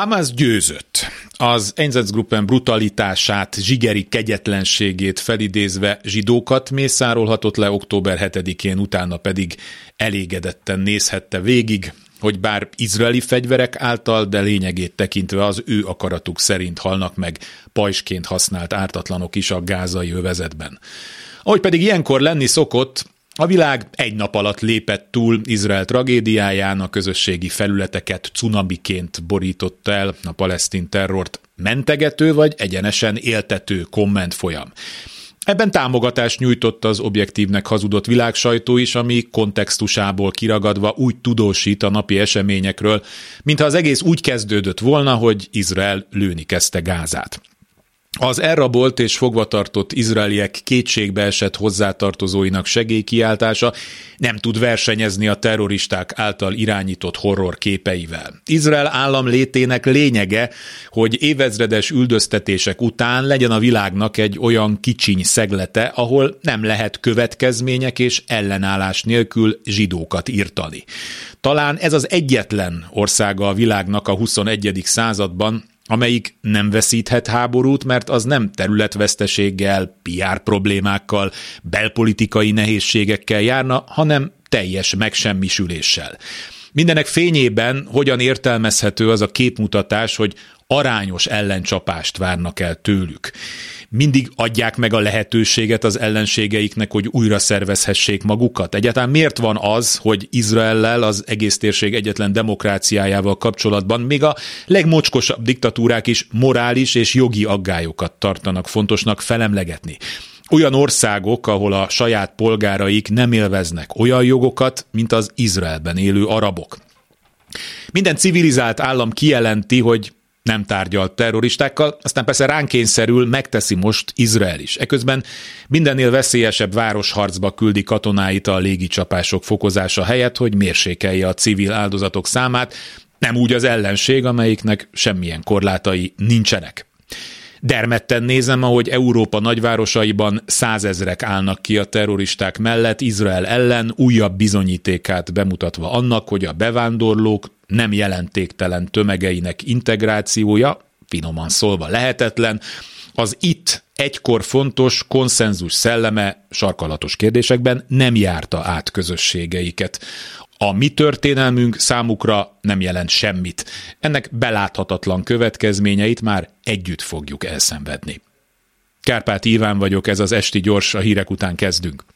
Hamas győzött. Az Einsatzgruppen brutalitását, zsigeri kegyetlenségét felidézve zsidókat mészárolhatott le október 7-én, utána pedig elégedetten nézhette végig, hogy bár izraeli fegyverek által, de lényegét tekintve az ő akaratuk szerint halnak meg pajsként használt ártatlanok is a gázai övezetben. Ahogy pedig ilyenkor lenni szokott, a világ egy nap alatt lépett túl Izrael tragédiáján, a közösségi felületeket cunamiként borította el a palesztin terrort mentegető vagy egyenesen éltető komment folyam. Ebben támogatást nyújtott az objektívnek hazudott világsajtó is, ami kontextusából kiragadva úgy tudósít a napi eseményekről, mintha az egész úgy kezdődött volna, hogy Izrael lőni kezdte Gázát. Az elrabolt és fogvatartott izraeliek kétségbe esett hozzátartozóinak segélykiáltása nem tud versenyezni a terroristák által irányított horror képeivel. Izrael állam létének lényege, hogy évezredes üldöztetések után legyen a világnak egy olyan kicsiny szeglete, ahol nem lehet következmények és ellenállás nélkül zsidókat írtani. Talán ez az egyetlen országa a világnak a 21. században, amelyik nem veszíthet háborút, mert az nem területveszteséggel, PR problémákkal, belpolitikai nehézségekkel járna, hanem teljes megsemmisüléssel. Mindenek fényében hogyan értelmezhető az a képmutatás, hogy arányos ellencsapást várnak el tőlük mindig adják meg a lehetőséget az ellenségeiknek, hogy újra szervezhessék magukat? Egyáltalán miért van az, hogy Izraellel az egész térség egyetlen demokráciájával kapcsolatban még a legmocskosabb diktatúrák is morális és jogi aggályokat tartanak fontosnak felemlegetni? olyan országok, ahol a saját polgáraik nem élveznek olyan jogokat, mint az Izraelben élő arabok. Minden civilizált állam kijelenti, hogy nem tárgyalt terroristákkal, aztán persze ránk kényszerül, megteszi most Izrael is. Eközben mindennél veszélyesebb városharcba küldi katonáit a légicsapások fokozása helyett, hogy mérsékelje a civil áldozatok számát, nem úgy az ellenség, amelyiknek semmilyen korlátai nincsenek. Dermedten nézem, ahogy Európa nagyvárosaiban százezrek állnak ki a terroristák mellett Izrael ellen, újabb bizonyítékát bemutatva annak, hogy a bevándorlók nem jelentéktelen tömegeinek integrációja, finoman szólva lehetetlen, az itt egykor fontos konszenzus szelleme sarkalatos kérdésekben nem járta át közösségeiket. A mi történelmünk számukra nem jelent semmit. Ennek beláthatatlan következményeit már együtt fogjuk elszenvedni. Kárpát Iván vagyok, ez az Esti Gyors, a hírek után kezdünk.